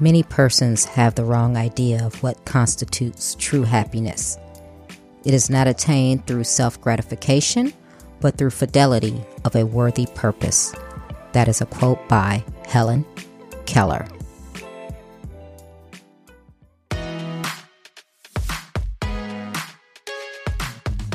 Many persons have the wrong idea of what constitutes true happiness. It is not attained through self gratification, but through fidelity of a worthy purpose. That is a quote by Helen Keller.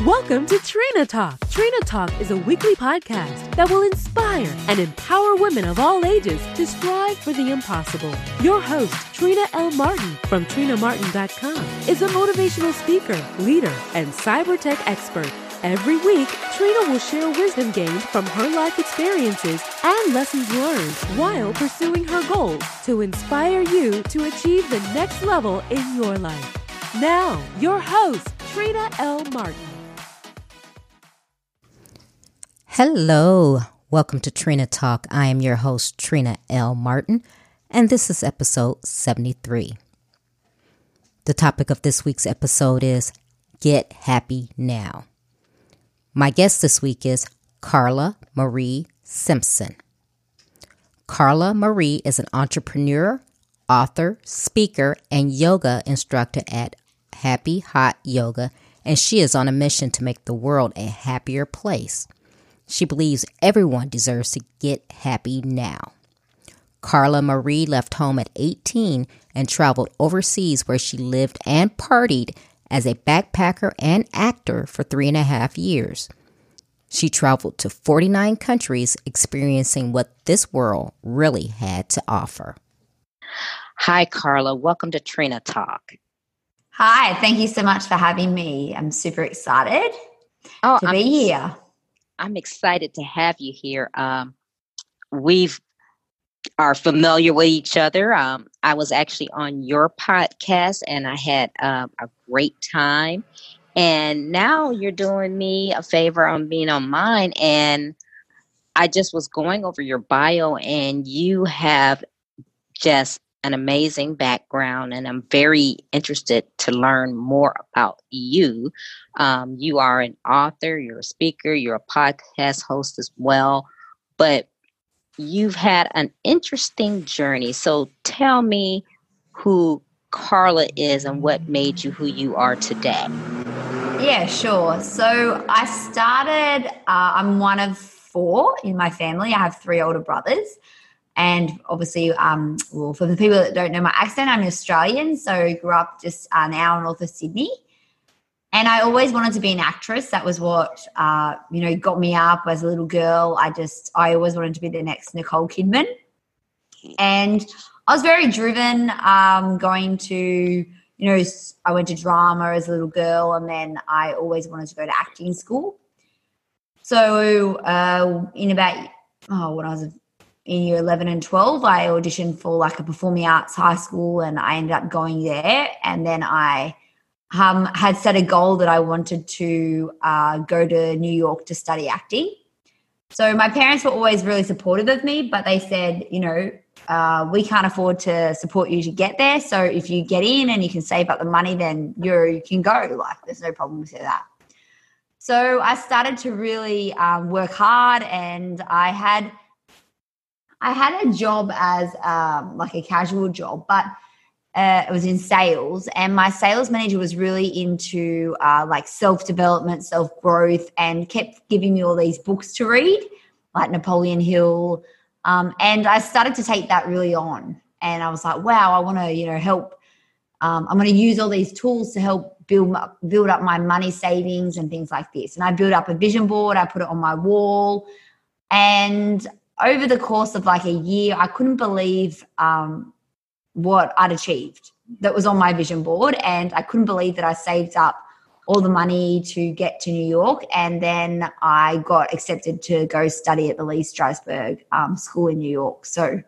Welcome to Trina Talk. Trina Talk is a weekly podcast that will inspire and empower women of all ages to strive for the impossible. Your host, Trina L. Martin from TrinaMartin.com, is a motivational speaker, leader, and cyber tech expert. Every week, Trina will share wisdom gained from her life experiences and lessons learned while pursuing her goals to inspire you to achieve the next level in your life. Now, your host, Trina L. Martin. Hello, welcome to Trina Talk. I am your host, Trina L. Martin, and this is episode 73. The topic of this week's episode is Get Happy Now. My guest this week is Carla Marie Simpson. Carla Marie is an entrepreneur, author, speaker, and yoga instructor at Happy Hot Yoga, and she is on a mission to make the world a happier place. She believes everyone deserves to get happy now. Carla Marie left home at 18 and traveled overseas where she lived and partied as a backpacker and actor for three and a half years. She traveled to 49 countries, experiencing what this world really had to offer. Hi, Carla. Welcome to Trina Talk. Hi, thank you so much for having me. I'm super excited oh, to I'm, be here. I'm excited to have you here. Um, we've are familiar with each other. Um, I was actually on your podcast and I had uh, a great time. And now you're doing me a favor on being on mine. And I just was going over your bio, and you have just an amazing background, and I'm very interested to learn more about you. Um, you are an author, you're a speaker, you're a podcast host as well, but you've had an interesting journey. So tell me who Carla is and what made you who you are today. Yeah, sure. So I started, uh, I'm one of four in my family. I have three older brothers. And obviously, um, well, for the people that don't know my accent, I'm Australian, so grew up just an hour north of Sydney. And I always wanted to be an actress. That was what uh, you know got me up as a little girl. I just I always wanted to be the next Nicole Kidman, and I was very driven. Um, going to you know I went to drama as a little girl, and then I always wanted to go to acting school. So uh, in about oh when I was in year 11 and 12 i auditioned for like a performing arts high school and i ended up going there. And then i um, had set a goal that i wanted to uh, go to new york to study acting. So my parents were always really supportive of me but they said you know uh, we can't afford to support you to get there. So if you get in and you can save up the money then you can go. Like there's no problem with that. So i started to really um, work hard and i had I had a job as um, like a casual job, but uh, it was in sales, and my sales manager was really into uh, like self development, self growth, and kept giving me all these books to read, like Napoleon Hill. Um, and I started to take that really on, and I was like, wow, I want to, you know, help. Um, I'm going to use all these tools to help build build up my money savings and things like this. And I built up a vision board. I put it on my wall, and over the course of like a year, I couldn't believe um, what I'd achieved that was on my vision board. And I couldn't believe that I saved up all the money to get to New York. And then I got accepted to go study at the Lee Strasberg um, School in New York. So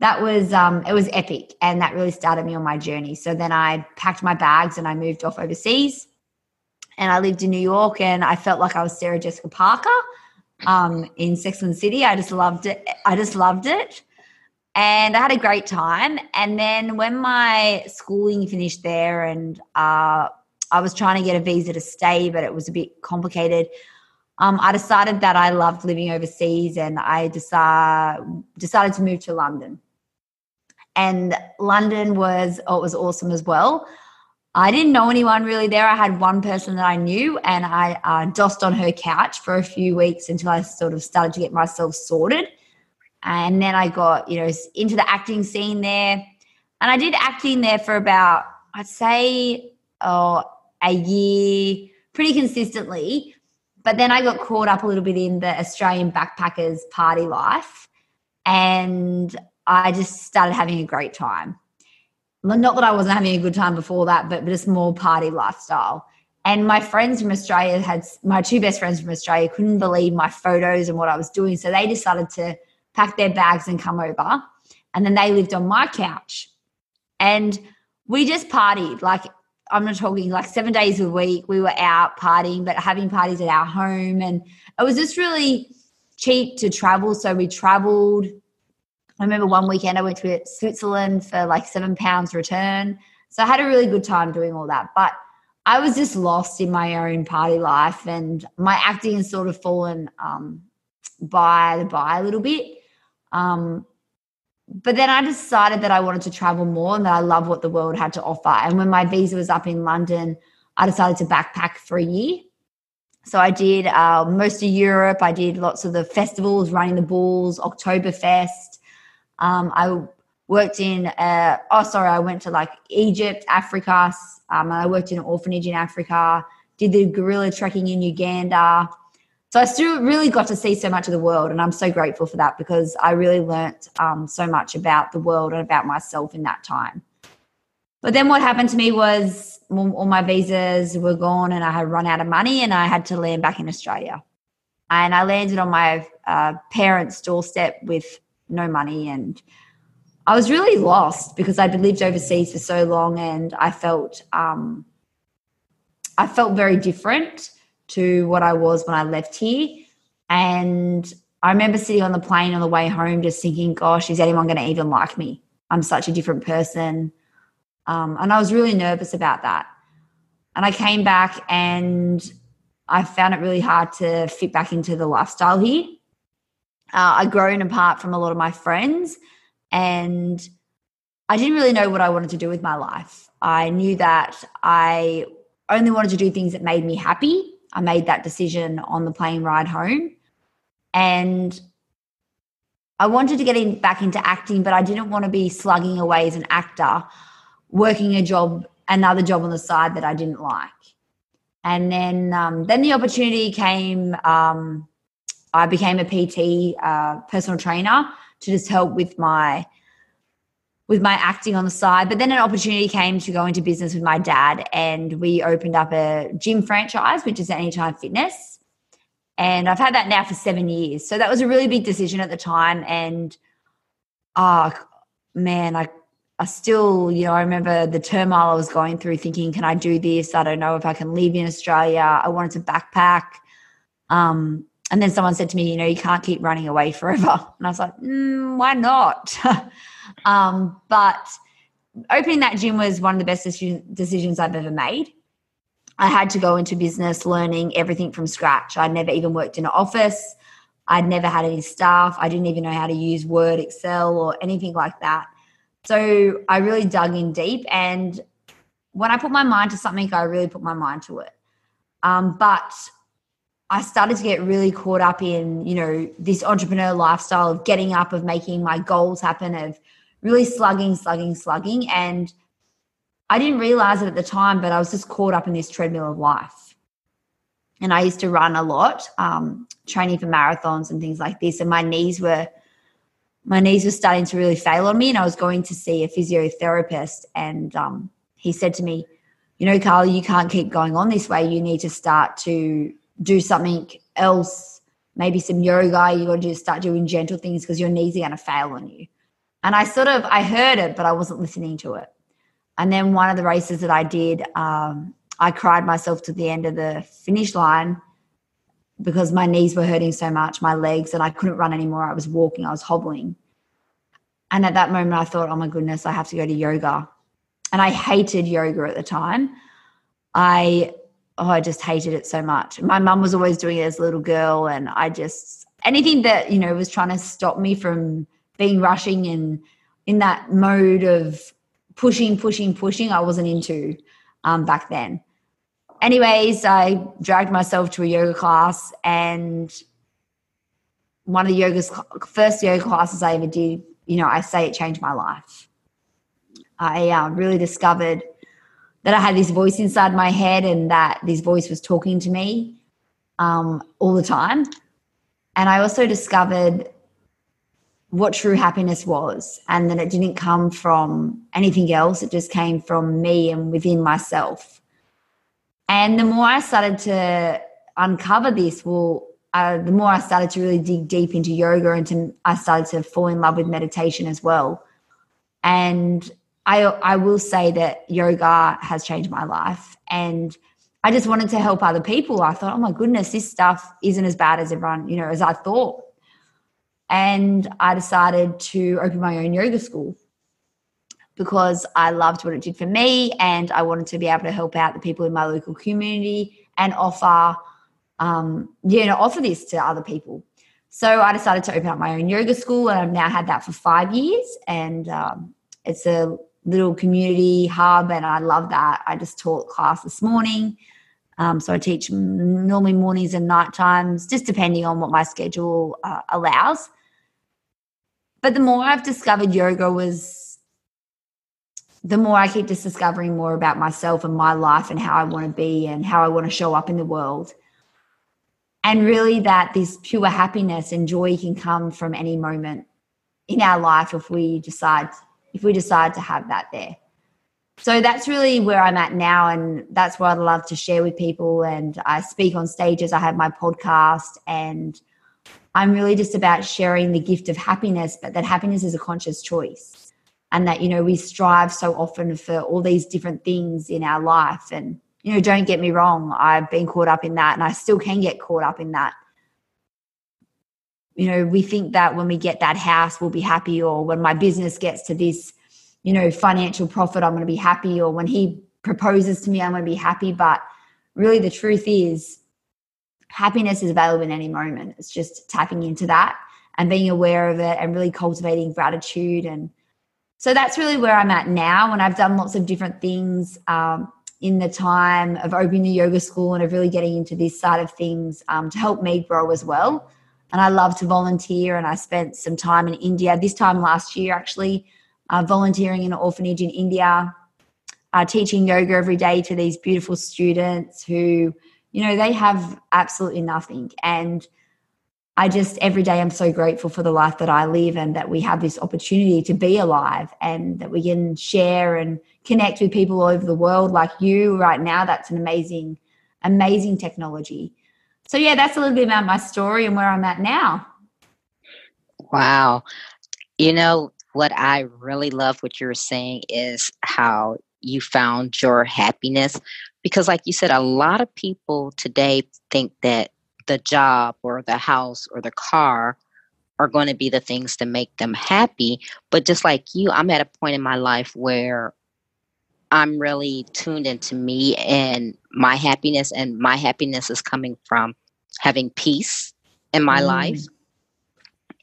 that was um, it was epic, and that really started me on my journey. So then I packed my bags and I moved off overseas, and I lived in New York, and I felt like I was Sarah Jessica Parker um, in Sex and City. I just loved it. I just loved it. And I had a great time. And then when my schooling finished there and uh, I was trying to get a visa to stay, but it was a bit complicated. Um, I decided that I loved living overseas and I decided, decided to move to London. And London was oh, it was awesome as well. I didn't know anyone really there. I had one person that I knew, and I uh, dossed on her couch for a few weeks until I sort of started to get myself sorted. And then I got, you know, into the acting scene there. And I did acting there for about, I'd say, oh, a year, pretty consistently. But then I got caught up a little bit in the Australian backpackers party life. And I just started having a great time not that I wasn't having a good time before that, but just more party lifestyle. And my friends from Australia had my two best friends from Australia couldn't believe my photos and what I was doing. So they decided to pack their bags and come over. And then they lived on my couch. And we just partied. Like, I'm not talking like seven days a week. We were out partying, but having parties at our home. And it was just really cheap to travel. So we traveled I remember one weekend I went to Switzerland for like seven pounds return. So I had a really good time doing all that. But I was just lost in my own party life and my acting has sort of fallen um, by the by a little bit. Um, but then I decided that I wanted to travel more and that I love what the world had to offer. And when my visa was up in London, I decided to backpack for a year. So I did uh, most of Europe. I did lots of the festivals, running the bulls, Oktoberfest. Um, I worked in, uh, oh, sorry, I went to like Egypt, Africa. Um, I worked in an orphanage in Africa, did the gorilla trekking in Uganda. So I still really got to see so much of the world. And I'm so grateful for that because I really learnt um, so much about the world and about myself in that time. But then what happened to me was all my visas were gone and I had run out of money and I had to land back in Australia. And I landed on my uh, parents' doorstep with no money and I was really lost because I'd lived overseas for so long and I felt um, I felt very different to what I was when I left here. And I remember sitting on the plane on the way home just thinking, gosh, is anyone going to even like me? I'm such a different person. Um, and I was really nervous about that. And I came back and I found it really hard to fit back into the lifestyle here uh, I'd grown apart from a lot of my friends and I didn't really know what I wanted to do with my life. I knew that I only wanted to do things that made me happy. I made that decision on the plane ride home. And I wanted to get in, back into acting, but I didn't want to be slugging away as an actor, working a job, another job on the side that I didn't like. And then, um, then the opportunity came um, I became a PT uh, personal trainer to just help with my with my acting on the side. But then an opportunity came to go into business with my dad, and we opened up a gym franchise, which is Anytime Fitness. And I've had that now for seven years. So that was a really big decision at the time. And oh man, I I still, you know, I remember the turmoil I was going through thinking, can I do this? I don't know if I can live in Australia. I wanted to backpack. Um, and then someone said to me, you know, you can't keep running away forever. And I was like, mm, why not? um, but opening that gym was one of the best decisions I've ever made. I had to go into business learning everything from scratch. I'd never even worked in an office. I'd never had any staff. I didn't even know how to use Word, Excel, or anything like that. So I really dug in deep. And when I put my mind to something, I really put my mind to it. Um, but I started to get really caught up in, you know, this entrepreneur lifestyle of getting up, of making my goals happen, of really slugging, slugging, slugging. And I didn't realize it at the time, but I was just caught up in this treadmill of life. And I used to run a lot, um, training for marathons and things like this. And my knees were, my knees were starting to really fail on me. And I was going to see a physiotherapist. And um, he said to me, you know, Carl, you can't keep going on this way. You need to start to do something else, maybe some yoga. You got to just start doing gentle things because your knees are going to fail on you. And I sort of I heard it, but I wasn't listening to it. And then one of the races that I did, um, I cried myself to the end of the finish line because my knees were hurting so much, my legs, and I couldn't run anymore. I was walking, I was hobbling. And at that moment, I thought, oh my goodness, I have to go to yoga. And I hated yoga at the time. I oh, I just hated it so much. My mum was always doing it as a little girl, and I just anything that you know was trying to stop me from being rushing and in that mode of pushing, pushing, pushing. I wasn't into um, back then. Anyways, I dragged myself to a yoga class, and one of the yoga's first yoga classes I ever did, you know, I say it changed my life. I uh, really discovered that I had this voice inside my head, and that this voice was talking to me um, all the time. And I also discovered what true happiness was, and that it didn't come from anything else. It just came from me and within myself. And the more I started to uncover this, well, uh, the more I started to really dig deep into yoga and to, I started to fall in love with meditation as well. And I, I will say that yoga has changed my life. And I just wanted to help other people. I thought, oh my goodness, this stuff isn't as bad as everyone, you know, as I thought. And I decided to open my own yoga school because I loved what it did for me and I wanted to be able to help out the people in my local community and offer, um, you know, offer this to other people. So I decided to open up my own yoga school and I've now had that for five years and um, it's a little community hub and I love that. I just taught class this morning. Um, so I teach normally mornings and night times, just depending on what my schedule uh, allows. But the more I've discovered yoga was the more I keep just discovering more about myself and my life and how I want to be and how I want to show up in the world. And really, that this pure happiness and joy can come from any moment in our life if we decide if we decide to have that there. So that's really where I'm at now, and that's what I'd love to share with people. And I speak on stages. I have my podcast, and I'm really just about sharing the gift of happiness, but that happiness is a conscious choice, and that you know we strive so often for all these different things in our life. And you know, don't get me wrong, I've been caught up in that, and I still can get caught up in that you know, we think that when we get that house, we'll be happy, or when my business gets to this, you know, financial profit, I'm going to be happy, or when he proposes to me, I'm going to be happy. But really, the truth is, happiness is available in any moment. It's just tapping into that and being aware of it and really cultivating gratitude. And so that's really where I'm at now. And I've done lots of different things um, in the time of opening the yoga school and of really getting into this side of things um, to help me grow as well and I love to volunteer. And I spent some time in India this time last year, actually, uh, volunteering in an orphanage in India, uh, teaching yoga every day to these beautiful students who, you know, they have absolutely nothing. And I just every day I'm so grateful for the life that I live and that we have this opportunity to be alive and that we can share and connect with people all over the world like you right now. That's an amazing, amazing technology so yeah, that's a little bit about my story and where I'm at now. Wow. You know, what I really love what you're saying is how you found your happiness. Because, like you said, a lot of people today think that the job or the house or the car are going to be the things to make them happy. But just like you, I'm at a point in my life where I'm really tuned into me and my happiness, and my happiness is coming from having peace in my mm. life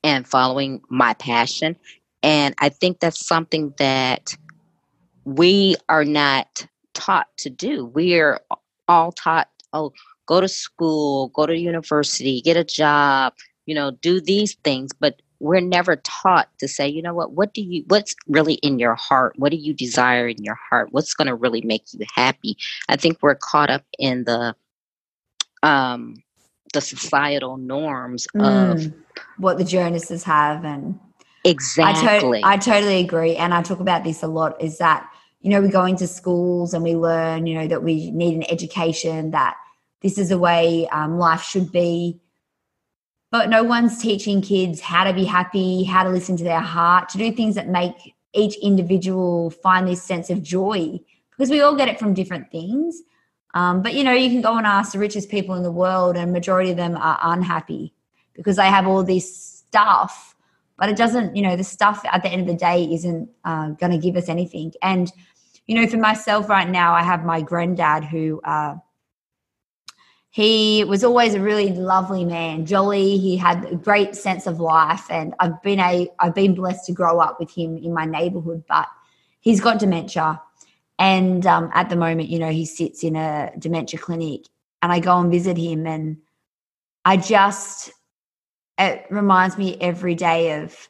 and following my passion. And I think that's something that we are not taught to do. We are all taught, oh, go to school, go to university, get a job, you know, do these things. But we're never taught to say, you know what, what do you, what's really in your heart? What do you desire in your heart? What's going to really make you happy? I think we're caught up in the, um, the societal norms mm, of what the Joneses have and exactly. I, to- I totally agree, and I talk about this a lot. Is that you know we go into schools and we learn you know that we need an education that this is the way um, life should be but no one's teaching kids how to be happy, how to listen to their heart, to do things that make each individual find this sense of joy because we all get it from different things. Um, but you know, you can go and ask the richest people in the world, and majority of them are unhappy because they have all this stuff, but it doesn't. You know, the stuff at the end of the day isn't uh, going to give us anything. And you know, for myself right now, I have my granddad who. Uh, he was always a really lovely man, jolly. He had a great sense of life, and I've been a I've been blessed to grow up with him in my neighborhood. But he's got dementia, and um, at the moment, you know, he sits in a dementia clinic, and I go and visit him, and I just it reminds me every day of,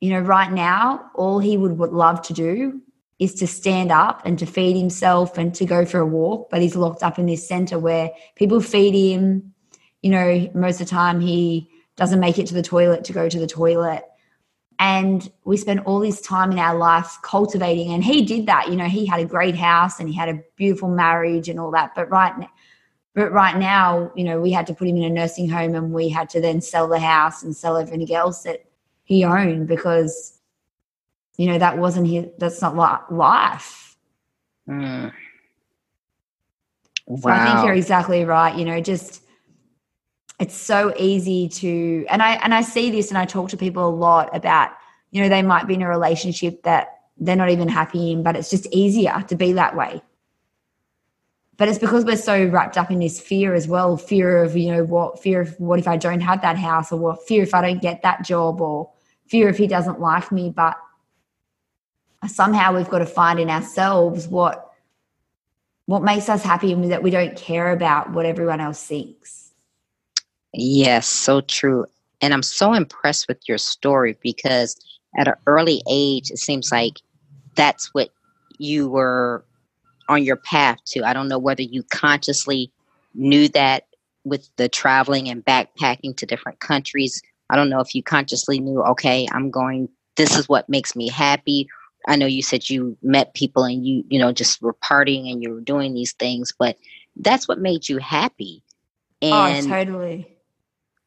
you know, right now, all he would, would love to do is to stand up and to feed himself and to go for a walk, but he's locked up in this center where people feed him. You know, most of the time he doesn't make it to the toilet to go to the toilet. And we spend all this time in our life cultivating, and he did that. You know, he had a great house and he had a beautiful marriage and all that. But right now, but right now, you know, we had to put him in a nursing home and we had to then sell the house and sell everything else that he owned because you know that wasn't his that's not life mm. wow. so i think you're exactly right you know just it's so easy to and i and i see this and i talk to people a lot about you know they might be in a relationship that they're not even happy in but it's just easier to be that way but it's because we're so wrapped up in this fear as well fear of you know what fear of what if i don't have that house or what fear if i don't get that job or fear if he doesn't like me but somehow we've got to find in ourselves what what makes us happy and that we don't care about what everyone else thinks. Yes, so true. And I'm so impressed with your story because at an early age, it seems like that's what you were on your path to. I don't know whether you consciously knew that with the traveling and backpacking to different countries. I don't know if you consciously knew, okay, I'm going, this is what makes me happy, I know you said you met people and you, you know, just were partying and you were doing these things, but that's what made you happy. Oh, and oh, totally.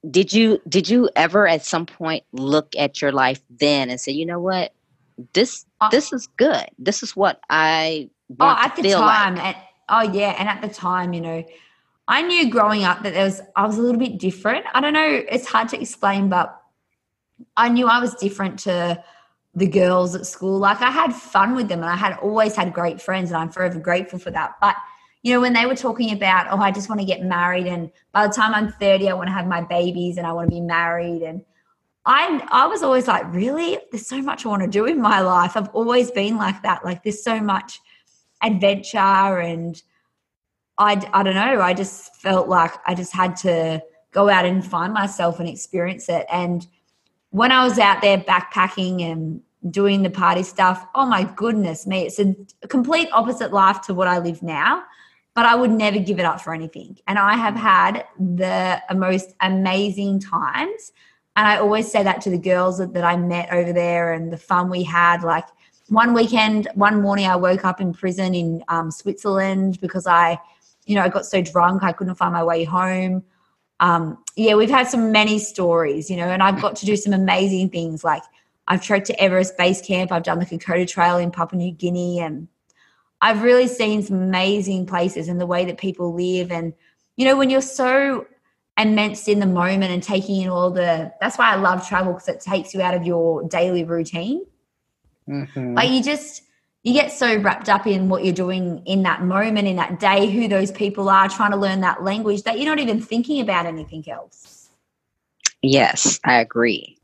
Did you did you ever at some point look at your life then and say, you know what, this uh, this is good. This is what I oh at the time. Like. oh yeah, and at the time, you know, I knew growing up that there was I was a little bit different. I don't know, it's hard to explain, but I knew I was different to the girls at school. Like I had fun with them and I had always had great friends and I'm forever grateful for that. But you know, when they were talking about, oh, I just want to get married and by the time I'm 30, I want to have my babies and I want to be married and I I was always like, really? There's so much I want to do in my life. I've always been like that. Like there's so much adventure and I I don't know, I just felt like I just had to go out and find myself and experience it and when I was out there backpacking and doing the party stuff, oh my goodness me, it's a complete opposite life to what I live now. But I would never give it up for anything. And I have had the most amazing times. And I always say that to the girls that, that I met over there and the fun we had. Like one weekend, one morning, I woke up in prison in um, Switzerland because I, you know, I got so drunk I couldn't find my way home um, yeah, we've had some many stories, you know, and I've got to do some amazing things. Like I've trekked to Everest Base Camp, I've done the Kokoda Trail in Papua New Guinea, and I've really seen some amazing places and the way that people live. And, you know, when you're so immersed in the moment and taking in all the, that's why I love travel because it takes you out of your daily routine. Mm-hmm. Like you just, you get so wrapped up in what you're doing in that moment, in that day, who those people are, trying to learn that language that you're not even thinking about anything else. Yes, I agree.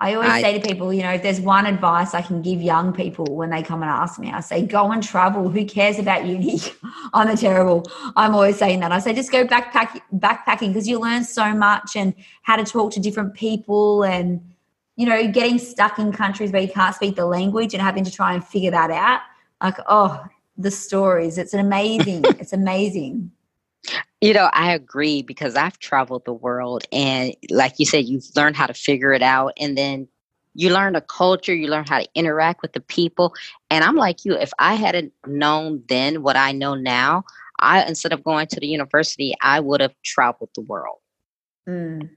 I always I, say to people, you know, if there's one advice I can give young people when they come and ask me, I say, go and travel. Who cares about uni? I'm a terrible. I'm always saying that. I say, just go backpack, backpacking because you learn so much and how to talk to different people and you know, getting stuck in countries where you can't speak the language and having to try and figure that out. Like, oh, the stories. It's an amazing, it's amazing. You know, I agree because I've traveled the world and like you said, you've learned how to figure it out and then you learn a culture, you learn how to interact with the people. And I'm like you, if I hadn't known then what I know now, I instead of going to the university, I would have traveled the world. Mm.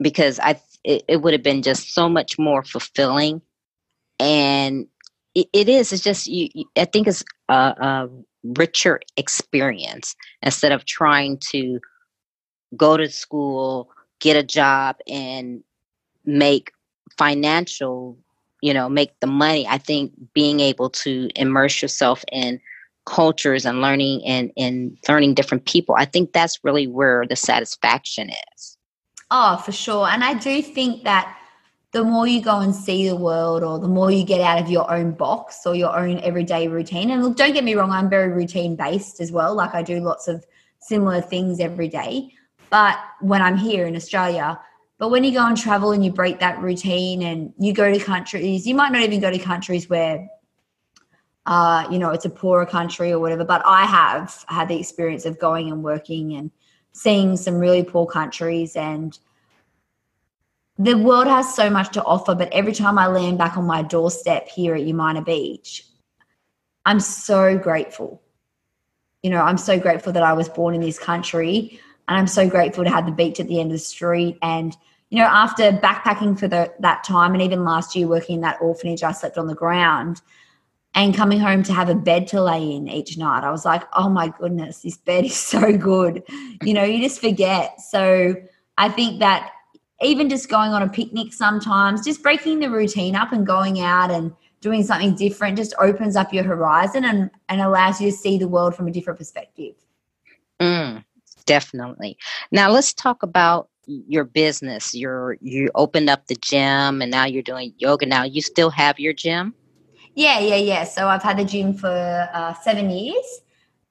Because I it, it would have been just so much more fulfilling. And it, it is, it's just, you, I think it's a, a richer experience instead of trying to go to school, get a job, and make financial, you know, make the money. I think being able to immerse yourself in cultures and learning and, and learning different people. I think that's really where the satisfaction is. Oh, for sure. And I do think that the more you go and see the world or the more you get out of your own box or your own everyday routine. And look don't get me wrong i'm very routine based as well. Like i do lots of similar things every day. But when i'm here in australia but when you go and travel and you break that routine and you go to countries you might not even go to countries where uh, you know it's a poorer country or whatever but i have had the experience of going and working and seeing some really poor countries and the world has so much to offer, but every time I land back on my doorstep here at Umina Beach, I'm so grateful. You know, I'm so grateful that I was born in this country, and I'm so grateful to have the beach at the end of the street. And you know, after backpacking for the, that time, and even last year working in that orphanage, I slept on the ground. And coming home to have a bed to lay in each night, I was like, oh my goodness, this bed is so good. You know, you just forget. So I think that even just going on a picnic sometimes, just breaking the routine up and going out and doing something different just opens up your horizon and, and allows you to see the world from a different perspective. Mm, definitely. Now let's talk about your business. You're you opened up the gym and now you're doing yoga. Now you still have your gym? Yeah, yeah, yeah. So I've had the gym for uh, seven years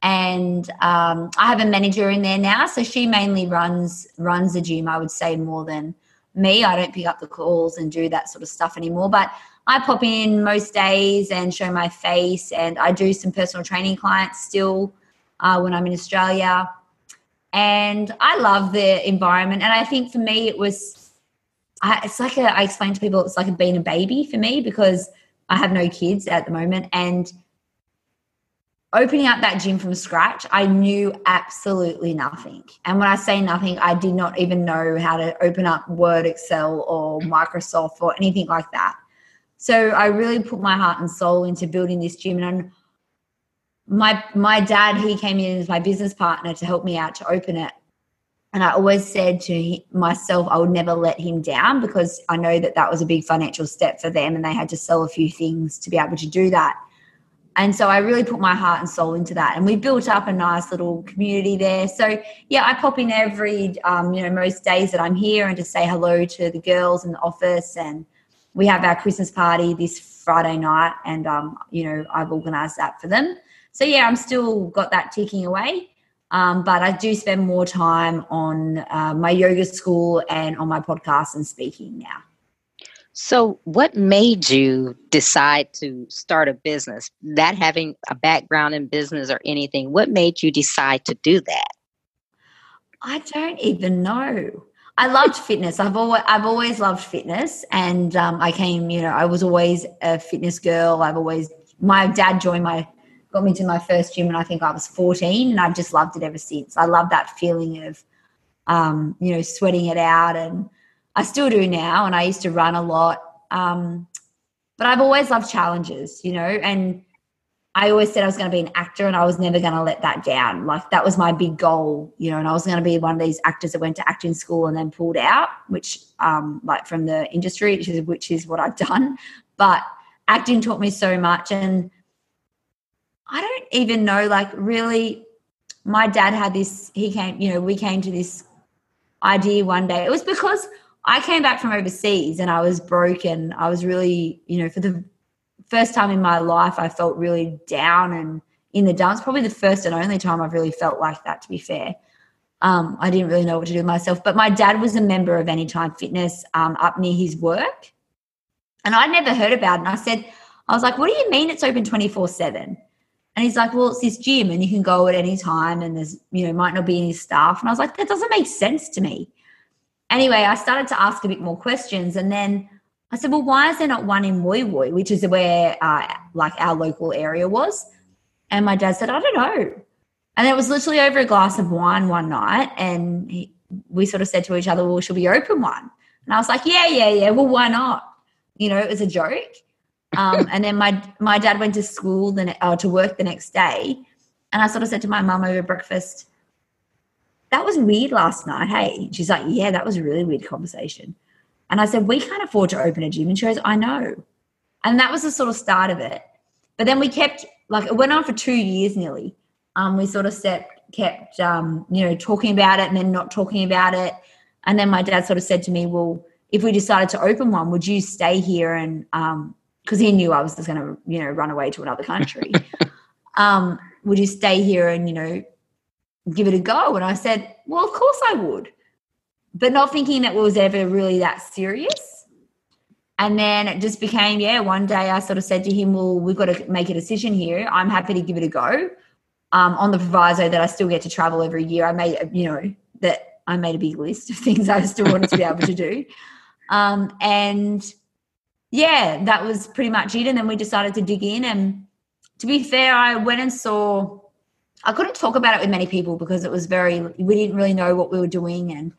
and um, I have a manager in there now, so she mainly runs runs the gym. I would say more than me. I don't pick up the calls and do that sort of stuff anymore, but I pop in most days and show my face, and I do some personal training clients still uh, when I'm in Australia. And I love the environment, and I think for me it was. I, it's like a, I explain to people it's like being a baby for me because I have no kids at the moment, and opening up that gym from scratch, I knew absolutely nothing. And when I say nothing, I did not even know how to open up Word, Excel, or Microsoft or anything like that. So I really put my heart and soul into building this gym. And my my dad, he came in as my business partner to help me out to open it. And I always said to myself, I would never let him down because I know that that was a big financial step for them, and they had to sell a few things to be able to do that. And so I really put my heart and soul into that. And we built up a nice little community there. So yeah, I pop in every, um, you know, most days that I'm here and just say hello to the girls in the office. And we have our Christmas party this Friday night. And, um, you know, I've organized that for them. So yeah, I'm still got that ticking away. Um, but I do spend more time on uh, my yoga school and on my podcast and speaking now. So, what made you decide to start a business? That having a background in business or anything, what made you decide to do that? I don't even know. I loved fitness. I've always I've always loved fitness, and um, I came. You know, I was always a fitness girl. I've always my dad joined my got me to my first gym when I think I was fourteen, and I've just loved it ever since. I love that feeling of, um, you know, sweating it out and I still do now, and I used to run a lot. Um, but I've always loved challenges, you know, and I always said I was going to be an actor and I was never going to let that down. Like that was my big goal, you know, and I was going to be one of these actors that went to acting school and then pulled out, which, um, like from the industry, which is, which is what I've done. But acting taught me so much. And I don't even know, like, really, my dad had this, he came, you know, we came to this idea one day. It was because I came back from overseas and I was broken. I was really, you know, for the first time in my life, I felt really down and in the dumps. Probably the first and only time I've really felt like that, to be fair. Um, I didn't really know what to do with myself. But my dad was a member of Anytime Fitness um, up near his work. And I'd never heard about it. And I said, I was like, what do you mean it's open 24 7? And he's like, well, it's this gym and you can go at any time and there's, you know, might not be any staff. And I was like, that doesn't make sense to me anyway, I started to ask a bit more questions, and then I said, "Well, why is there not one in Woy Woy, which is where uh, like our local area was?" And my dad said, "I don't know." And it was literally over a glass of wine one night, and he, we sort of said to each other, "Well, should we open one?" And I was like, "Yeah, yeah, yeah. Well, why not?" You know, it was a joke. Um, and then my my dad went to school the uh, to work the next day, and I sort of said to my mum over breakfast, that was weird last night. Hey, she's like, yeah, that was a really weird conversation. And I said, we can't afford to open a gym. And she goes, I know. And that was the sort of start of it. But then we kept like it went on for two years nearly. Um, we sort of set, kept, um, you know, talking about it and then not talking about it. And then my dad sort of said to me, well, if we decided to open one, would you stay here and, um, because he knew I was just going to, you know, run away to another country. um, would you stay here and, you know, give it a go? And I said, well, of course I would, but not thinking that it was ever really that serious. And then it just became, yeah, one day I sort of said to him, well, we've got to make a decision here. I'm happy to give it a go um, on the proviso that I still get to travel every year. I made, you know, that I made a big list of things I still wanted to be able to do. Um, and yeah, that was pretty much it. And then we decided to dig in. And to be fair, I went and saw, I couldn't talk about it with many people because it was very, we didn't really know what we were doing. And,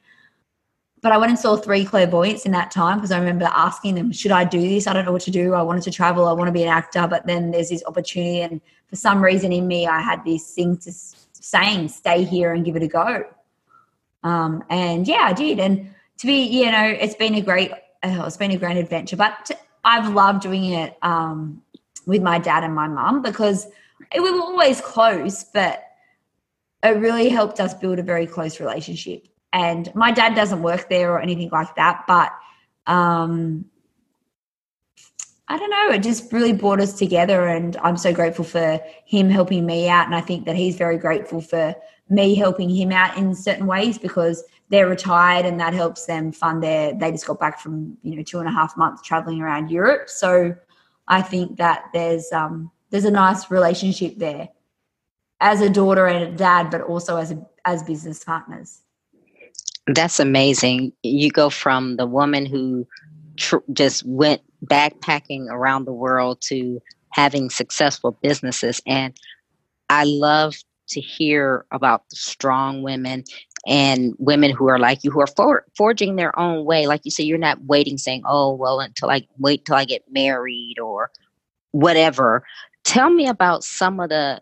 but I went and saw three clairvoyants in that time because I remember asking them, should I do this? I don't know what to do. I wanted to travel. I want to be an actor. But then there's this opportunity. And for some reason in me, I had this thing to saying, stay here and give it a go. Um, and yeah, I did. And to be, you know, it's been a great, oh, it's been a great adventure. But to, I've loved doing it um, with my dad and my mum because we were always close, but it really helped us build a very close relationship. And my dad doesn't work there or anything like that, but um, I don't know, it just really brought us together. And I'm so grateful for him helping me out. And I think that he's very grateful for me helping him out in certain ways because they're retired and that helps them fund their they just got back from you know two and a half months traveling around europe so i think that there's um there's a nice relationship there as a daughter and a dad but also as a as business partners. That's amazing. You go from the woman who tr- just went backpacking around the world to having successful businesses. And i love to hear about the strong women and women who are like you who are for, forging their own way. Like you say you're not waiting saying oh well until i wait till i get married or whatever tell me about some of the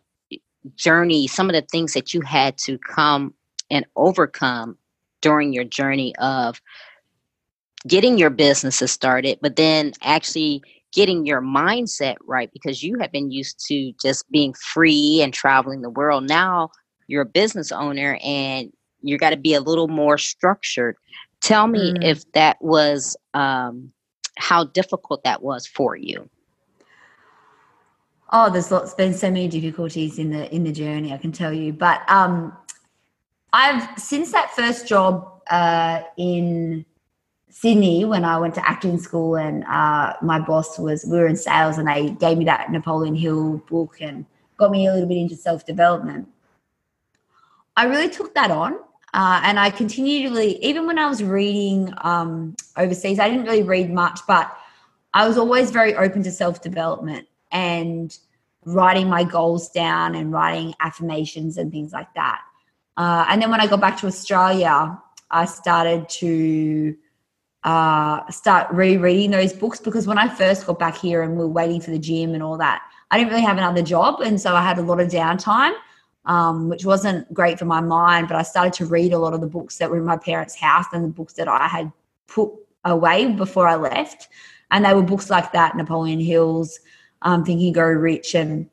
journey some of the things that you had to come and overcome during your journey of getting your businesses started but then actually getting your mindset right because you have been used to just being free and traveling the world now you're a business owner and you got to be a little more structured. Tell me mm. if that was um, how difficult that was for you. Oh, there's lots been so many difficulties in the in the journey. I can tell you, but um, I've since that first job uh, in Sydney when I went to acting school, and uh, my boss was we were in sales, and they gave me that Napoleon Hill book and got me a little bit into self development. I really took that on uh, and I continually, even when I was reading um, overseas, I didn't really read much, but I was always very open to self development and writing my goals down and writing affirmations and things like that. Uh, and then when I got back to Australia, I started to uh, start rereading those books because when I first got back here and we were waiting for the gym and all that, I didn't really have another job. And so I had a lot of downtime um, which wasn't great for my mind. But I started to read a lot of the books that were in my parents' house and the books that I had put away before I left. And they were books like that, Napoleon Hill's um, Think and Grow Rich, and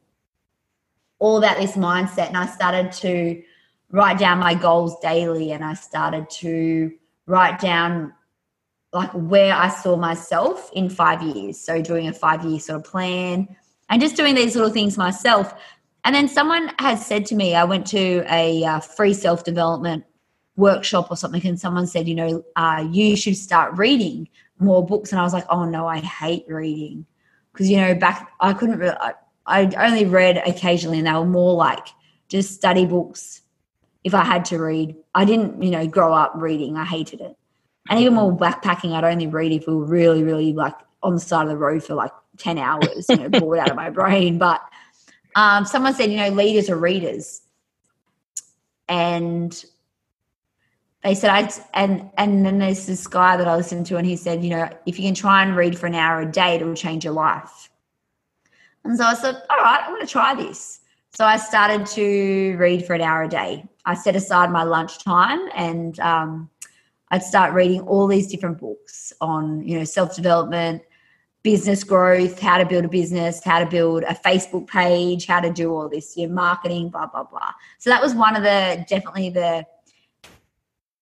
all about this mindset. And I started to write down my goals daily, and I started to write down like where I saw myself in five years. So doing a five year sort of plan and just doing these little things myself and then someone has said to me, I went to a uh, free self development workshop or something, and someone said, you know, uh, you should start reading more books. And I was like, oh no, I hate reading. Because, you know, back, I couldn't I, I only read occasionally, and they were more like just study books if I had to read. I didn't, you know, grow up reading, I hated it. And even more backpacking, I'd only read if we were really, really like on the side of the road for like 10 hours, you know, bored out of my brain. But um, someone said, you know, leaders are readers. And they said, I, and, and then there's this guy that I listened to, and he said, you know, if you can try and read for an hour a day, it will change your life. And so I said, all right, I'm going to try this. So I started to read for an hour a day. I set aside my lunchtime and um, I'd start reading all these different books on, you know, self development, business growth, how to build a business, how to build a Facebook page, how to do all this, your marketing, blah, blah, blah. So that was one of the definitely the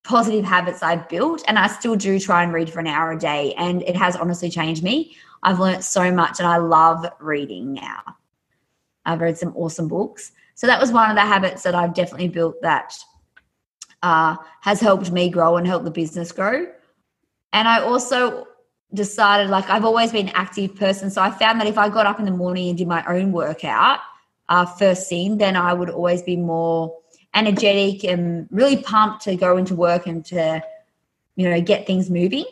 positive habits I've built. And I still do try and read for an hour a day. And it has honestly changed me. I've learned so much and I love reading now. I've read some awesome books. So that was one of the habits that I've definitely built that uh, has helped me grow and help the business grow. And I also decided like I've always been an active person. So I found that if I got up in the morning and did my own workout uh, first thing, then I would always be more energetic and really pumped to go into work and to, you know, get things moving.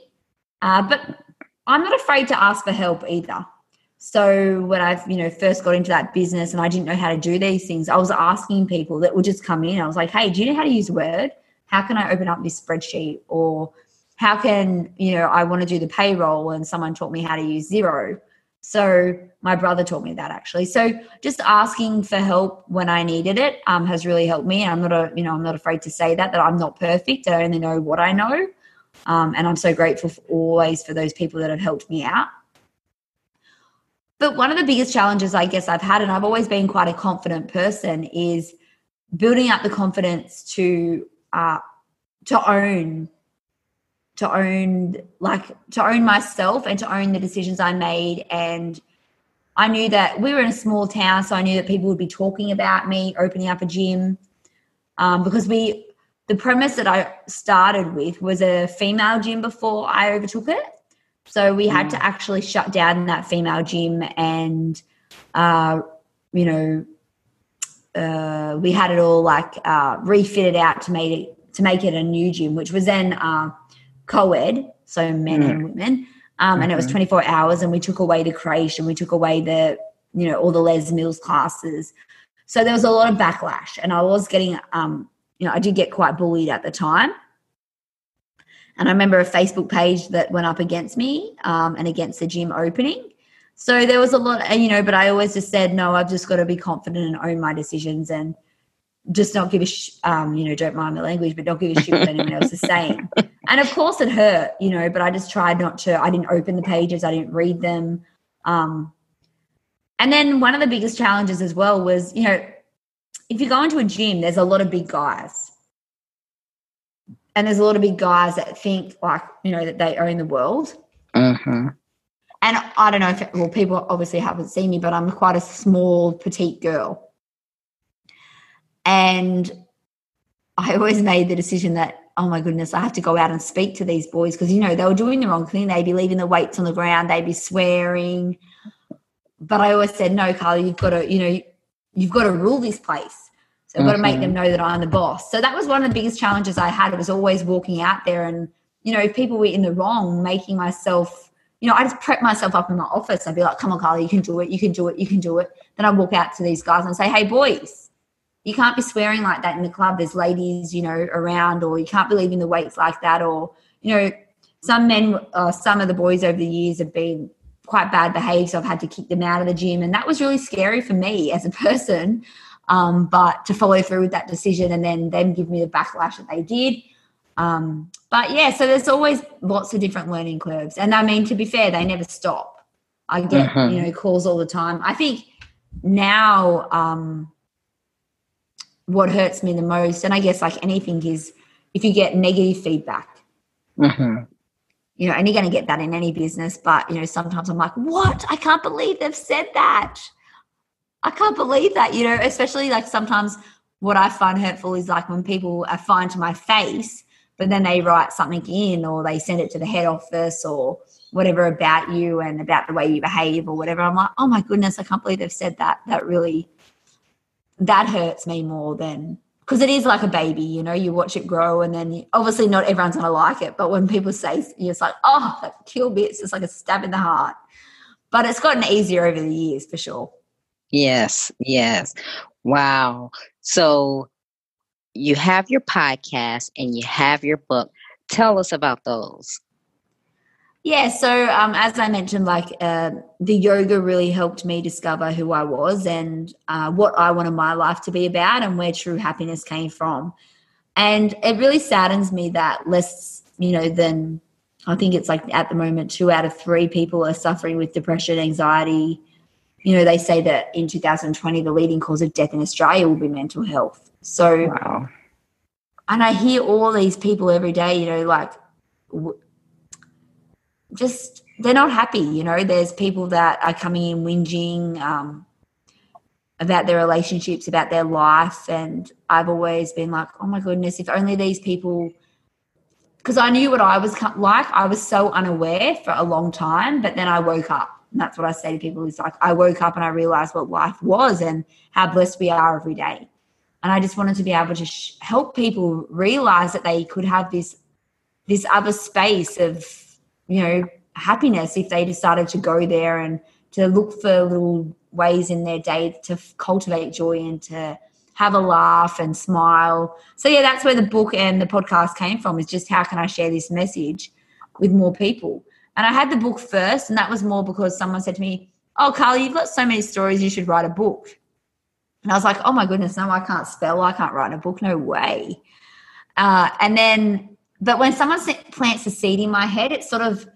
Uh, but I'm not afraid to ask for help either. So when I, you know, first got into that business and I didn't know how to do these things, I was asking people that would just come in. I was like, "Hey, do you know how to use Word? How can I open up this spreadsheet?" Or how can you know I want to do the payroll and someone taught me how to use Xero. So my brother taught me that actually. So just asking for help when I needed it um, has really helped me. I'm not a you know I'm not afraid to say that that I'm not perfect. I only know what I know, um, and I'm so grateful for always for those people that have helped me out. But one of the biggest challenges I guess I've had, and I've always been quite a confident person, is building up the confidence to uh, to own to own like to own myself and to own the decisions I made and I knew that we were in a small town so I knew that people would be talking about me opening up a gym um, because we the premise that I started with was a female gym before I overtook it so we had mm. to actually shut down that female gym and uh, you know uh, we had it all like uh, refitted out to make it to make it a new gym which was then uh, co-ed, so men mm. and women. Um, mm-hmm. And it was mm-hmm. 24 hours, and we took away the creation, we took away the, you know, all the Les Mills classes. So there was a lot of backlash, and I was getting, um, you know, I did get quite bullied at the time. And I remember a Facebook page that went up against me um, and against the gym opening. So there was a lot, you know, but I always just said, no, I've just got to be confident and own my decisions and just not give a, sh- um, you know, don't mind my language, but don't give a shit what anyone else is saying. And of course it hurt, you know, but I just tried not to, I didn't open the pages, I didn't read them. Um, and then one of the biggest challenges as well was, you know, if you go into a gym, there's a lot of big guys. And there's a lot of big guys that think like, you know, that they own the world. Mm-hmm. And I don't know if, well, people obviously haven't seen me, but I'm quite a small, petite girl. And I always made the decision that oh my goodness, I have to go out and speak to these boys because, you know, they were doing the wrong thing. They'd be leaving the weights on the ground, they'd be swearing. But I always said, no, Carly, you've got to, you know, you've got to rule this place. So I've got to make them mm-hmm. know that I'm the boss. So that was one of the biggest challenges I had. It was always walking out there and, you know, if people were in the wrong, making myself, you know, I just prep myself up in my office. I'd be like, come on, Carly, you can do it, you can do it, you can do it. Then I'd walk out to these guys and say, hey, boys, you can't be swearing like that in the club. There's ladies, you know, around, or you can't be leaving the weights like that, or you know, some men, uh, some of the boys over the years have been quite bad behaved, so I've had to kick them out of the gym, and that was really scary for me as a person. Um, but to follow through with that decision and then them give me the backlash that they did. Um, but yeah, so there's always lots of different learning curves, and I mean, to be fair, they never stop. I get uh-huh. you know calls all the time. I think now um, what hurts me the most, and I guess like anything is if you get negative feedback. Mm-hmm. You know, and you're going to get that in any business, but you know, sometimes I'm like, what? I can't believe they've said that. I can't believe that, you know, especially like sometimes what I find hurtful is like when people are fine to my face, but then they write something in or they send it to the head office or whatever about you and about the way you behave or whatever. I'm like, oh my goodness, I can't believe they've said that. That really that hurts me more than because it is like a baby, you know, you watch it grow and then you, obviously not everyone's going to like it. But when people say, it's like, oh, that kill bits, it's like a stab in the heart. But it's gotten easier over the years for sure. Yes, yes. Wow. So you have your podcast and you have your book. Tell us about those. Yeah, so um, as I mentioned, like uh, the yoga really helped me discover who I was and uh, what I wanted my life to be about and where true happiness came from. And it really saddens me that less, you know, than I think it's like at the moment, two out of three people are suffering with depression, anxiety. You know, they say that in 2020, the leading cause of death in Australia will be mental health. So, Wow. and I hear all these people every day, you know, like just they're not happy. You know, there's people that are coming in whinging um, about their relationships, about their life. And I've always been like, oh my goodness, if only these people, because I knew what I was like. I was so unaware for a long time, but then I woke up. And that's what I say to people is like, I woke up and I realized what life was and how blessed we are every day. And I just wanted to be able to sh- help people realize that they could have this this other space of you know happiness if they decided to go there and to look for little ways in their day to cultivate joy and to have a laugh and smile. So yeah, that's where the book and the podcast came from. Is just how can I share this message with more people? And I had the book first, and that was more because someone said to me, "Oh, Carly, you've got so many stories. You should write a book." And I was like, "Oh my goodness, no, I can't spell. I can't write a book. No way." Uh, and then, but when someone plants a seed in my head, it's sort of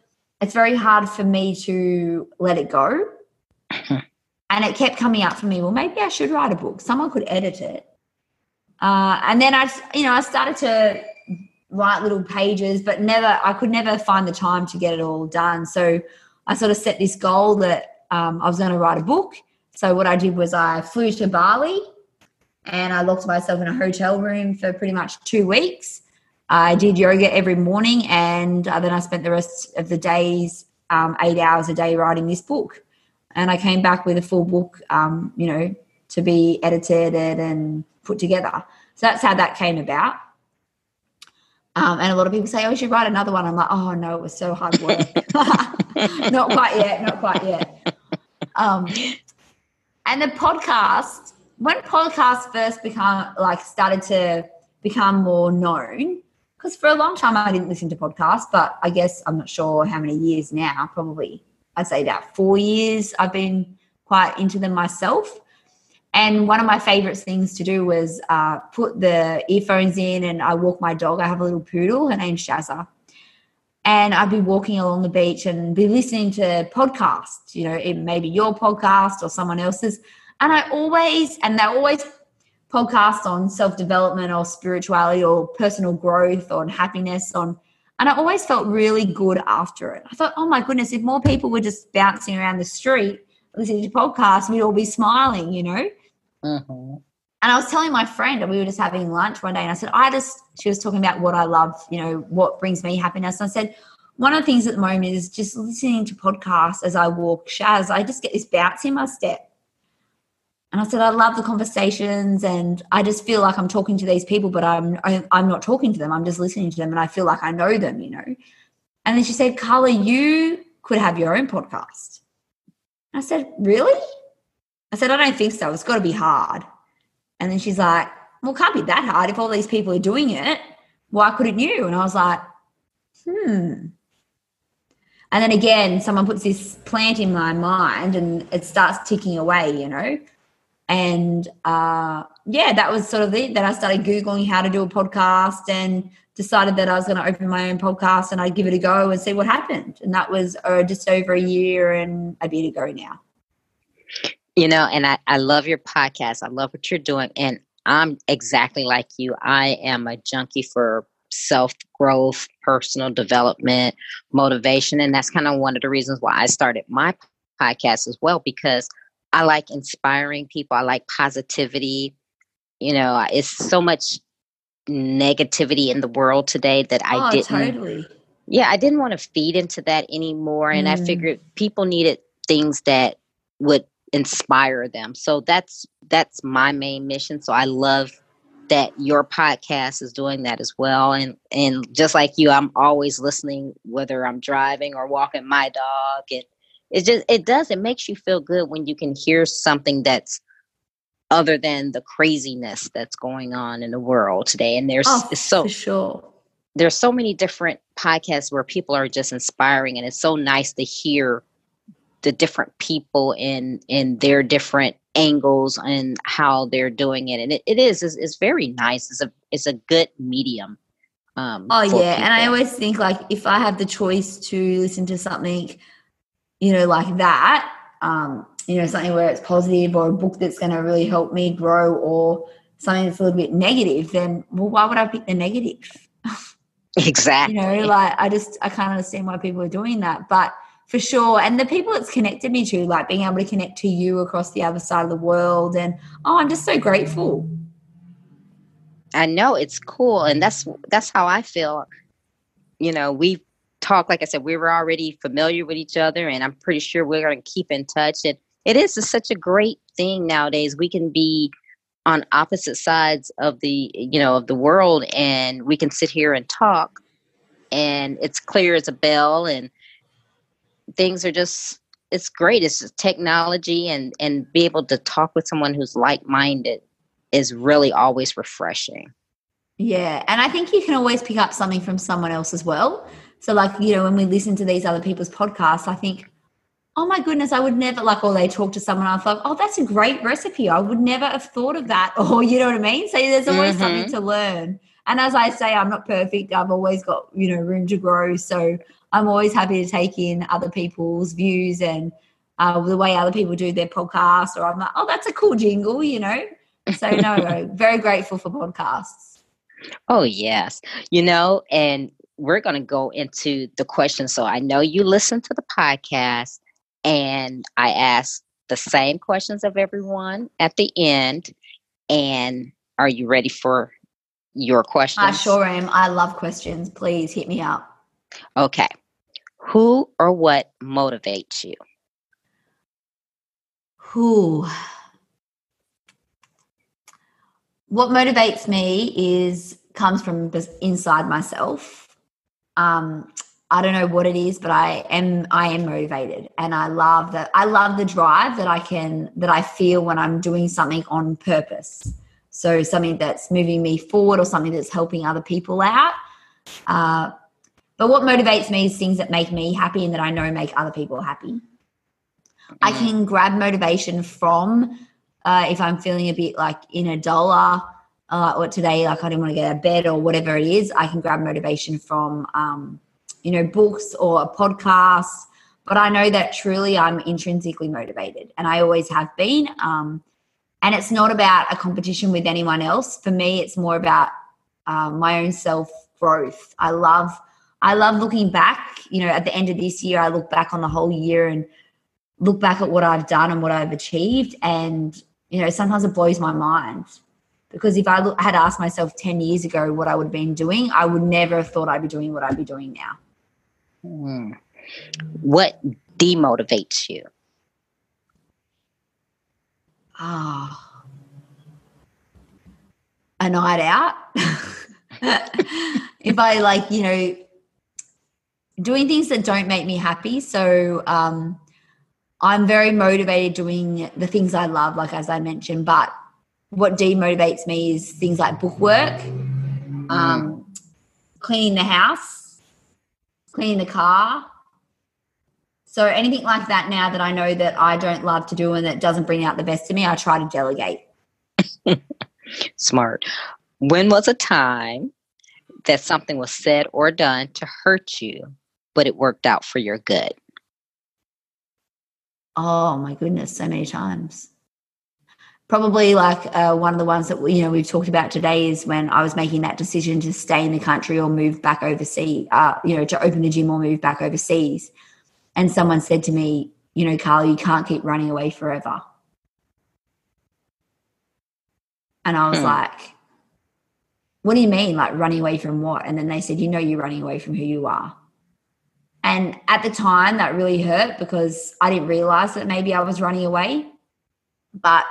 it's very hard for me to let it go. and it kept coming up for me. Well, maybe I should write a book. Someone could edit it. Uh, and then I, you know, I started to write little pages, but never, I could never find the time to get it all done. So I sort of set this goal that um, I was going to write a book. So what I did was I flew to Bali and I locked myself in a hotel room for pretty much two weeks. I did yoga every morning, and uh, then I spent the rest of the days, um, eight hours a day, writing this book. And I came back with a full book, um, you know, to be edited and put together. So that's how that came about. Um, and a lot of people say, "Oh, you should write another one." I'm like, "Oh no, it was so hard work." not quite yet. Not quite yet. Um, and the podcast, when podcasts first become like started to become more known, because for a long time I didn't listen to podcasts, but I guess I'm not sure how many years now. Probably I'd say about four years. I've been quite into them myself. And one of my favorite things to do was uh, put the earphones in and I walk my dog. I have a little poodle. Her name's Shazza. And I'd be walking along the beach and be listening to podcasts, you know, it may be your podcast or someone else's. And I always, and they're always podcasts on self development or spirituality or personal growth or happiness on. And I always felt really good after it. I thought, oh my goodness, if more people were just bouncing around the street listening to podcasts, we'd all be smiling, you know? Mhm. And I was telling my friend, and we were just having lunch one day, and I said, I just, she was talking about what I love, you know, what brings me happiness. And I said, one of the things at the moment is just listening to podcasts as I walk Shaz. I just get this bounce in my step. And I said, I love the conversations, and I just feel like I'm talking to these people, but I'm I'm not talking to them. I'm just listening to them, and I feel like I know them, you know. And then she said, Carla, you could have your own podcast. I said, Really? I said, I don't think so. It's got to be hard. And then she's like, Well, can't be that hard. If all these people are doing it, why couldn't you? And I was like, Hmm. And then again, someone puts this plant in my mind and it starts ticking away, you know? And uh, yeah, that was sort of it. Then I started Googling how to do a podcast and decided that I was going to open my own podcast and I'd give it a go and see what happened. And that was uh, just over a year and a bit ago now. You know, and I, I love your podcast. I love what you're doing. And I'm exactly like you. I am a junkie for self growth, personal development, motivation. And that's kind of one of the reasons why I started my podcast as well, because I like inspiring people. I like positivity. You know, it's so much negativity in the world today that I oh, didn't totally. yeah i didn't want to feed into that anymore and i Mm. figured people needed things that would inspire them so that's that's my main mission so i love that your podcast is doing that as well and and just like you i'm always listening whether i'm driving or walking my dog and it just it does it makes you feel good when you can hear something that's other than the craziness that's going on in the world today and there's Oh, it's so sure. there's so many different podcasts where people are just inspiring and it's so nice to hear the different people in in their different angles and how they're doing it and it, it is it's, it's very nice it's a it's a good medium Um, Oh yeah, and I always think like if I have the choice to listen to something, you know, like that, um, you know, something where it's positive or a book that's going to really help me grow, or something that's a little bit negative, then well, why would I pick the negative? exactly. You know, like I just I can't understand why people are doing that, but for sure, and the people it's connected me to, like being able to connect to you across the other side of the world, and oh, I'm just so grateful. I know it's cool, and that's that's how I feel. You know, we talk like I said, we were already familiar with each other, and I'm pretty sure we're going to keep in touch. And it is such a great thing nowadays. We can be on opposite sides of the you know of the world, and we can sit here and talk, and it's clear as a bell, and things are just it's great. It's technology, and and be able to talk with someone who's like minded is really always refreshing. Yeah, and I think you can always pick up something from someone else as well. So, like you know, when we listen to these other people's podcasts, I think, oh my goodness, I would never like, or they talk to someone, I thought, oh, that's a great recipe. I would never have thought of that, or you know what I mean. So there's always something to learn. And as I say, I'm not perfect. I've always got you know room to grow. So I'm always happy to take in other people's views and uh, the way other people do their podcasts. Or I'm like, oh, that's a cool jingle, you know. So no, very grateful for podcasts. Oh, yes. You know, and we're going to go into the questions. So I know you listen to the podcast, and I ask the same questions of everyone at the end. And are you ready for your questions? I sure am. I love questions. Please hit me up. Okay. Who or what motivates you? Who? What motivates me is comes from inside myself. Um, I don't know what it is, but I am I am motivated, and I love that. I love the drive that I can that I feel when I'm doing something on purpose. So something that's moving me forward, or something that's helping other people out. Uh, but what motivates me is things that make me happy and that I know make other people happy. I can grab motivation from uh, if I'm feeling a bit like in a dollar uh, or today, like I didn't want to get out of bed or whatever it is, I can grab motivation from, um, you know, books or a podcast. But I know that truly I'm intrinsically motivated and I always have been. Um, and it's not about a competition with anyone else. For me, it's more about um, my own self growth. I love, I love looking back. You know, at the end of this year, I look back on the whole year and look back at what I've done and what I've achieved. And, you know, sometimes it blows my mind because if I had asked myself 10 years ago what I would have been doing, I would never have thought I'd be doing what I'd be doing now. Hmm. What demotivates you? Ah, a night out. if I like, you know, doing things that don't make me happy. So, um, I'm very motivated doing the things I love, like as I mentioned, but what demotivates me is things like book work, um, cleaning the house, cleaning the car. So anything like that now that I know that I don't love to do and that doesn't bring out the best in me, I try to delegate. Smart. When was a time that something was said or done to hurt you, but it worked out for your good? Oh my goodness, so many times. Probably like uh, one of the ones that you know we've talked about today is when I was making that decision to stay in the country or move back overseas. Uh, you know, to open the gym or move back overseas, and someone said to me, "You know, Carl, you can't keep running away forever." And I was Hmm. like, "What do you mean, like running away from what?" And then they said, "You know, you're running away from who you are." And at the time, that really hurt because I didn't realize that maybe I was running away. But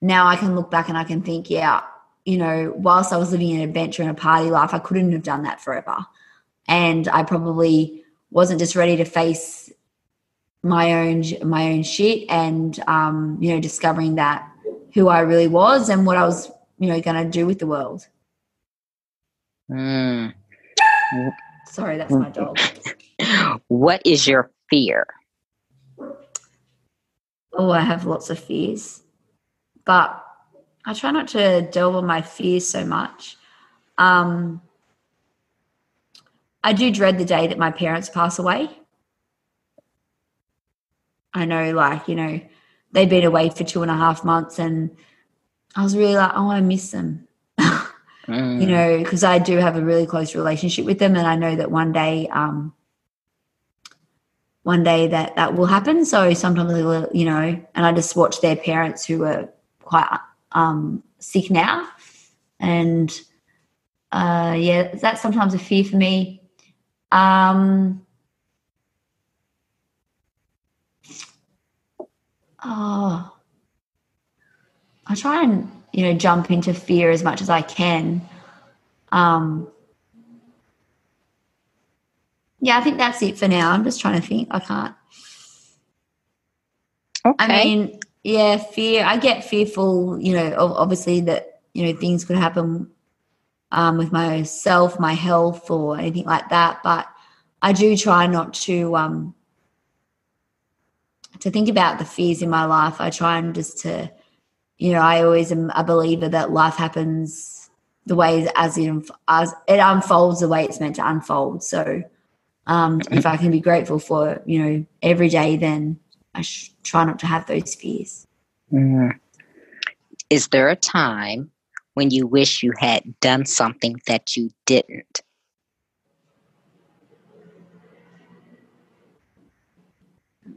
now I can look back and I can think, yeah, you know, whilst I was living an adventure and a party life, I couldn't have done that forever. And I probably wasn't just ready to face my own my own shit and um, you know, discovering that who I really was and what I was, you know, gonna do with the world. Mm. Sorry, that's my dog. What is your fear? Oh, I have lots of fears, but I try not to delve on my fears so much. Um, I do dread the day that my parents pass away. I know, like, you know, they've been away for two and a half months and I was really like, oh, I miss them. mm. You know, because I do have a really close relationship with them and I know that one day, um, one day that that will happen. So sometimes, you know, and I just watch their parents who are quite um, sick now. And uh, yeah, that's sometimes a fear for me. Um, oh, I try and you know jump into fear as much as I can. Um, yeah, I think that's it for now. I'm just trying to think. I can't. Okay. I mean, yeah, fear. I get fearful. You know, obviously that you know things could happen um, with myself, my health, or anything like that. But I do try not to um, to think about the fears in my life. I try and just to, you know, I always am a believer that life happens the way as it as it unfolds the way it's meant to unfold. So, um, if I can be grateful for you know every day, then I sh- try not to have those fears. Mm. Is there a time when you wish you had done something that you didn't?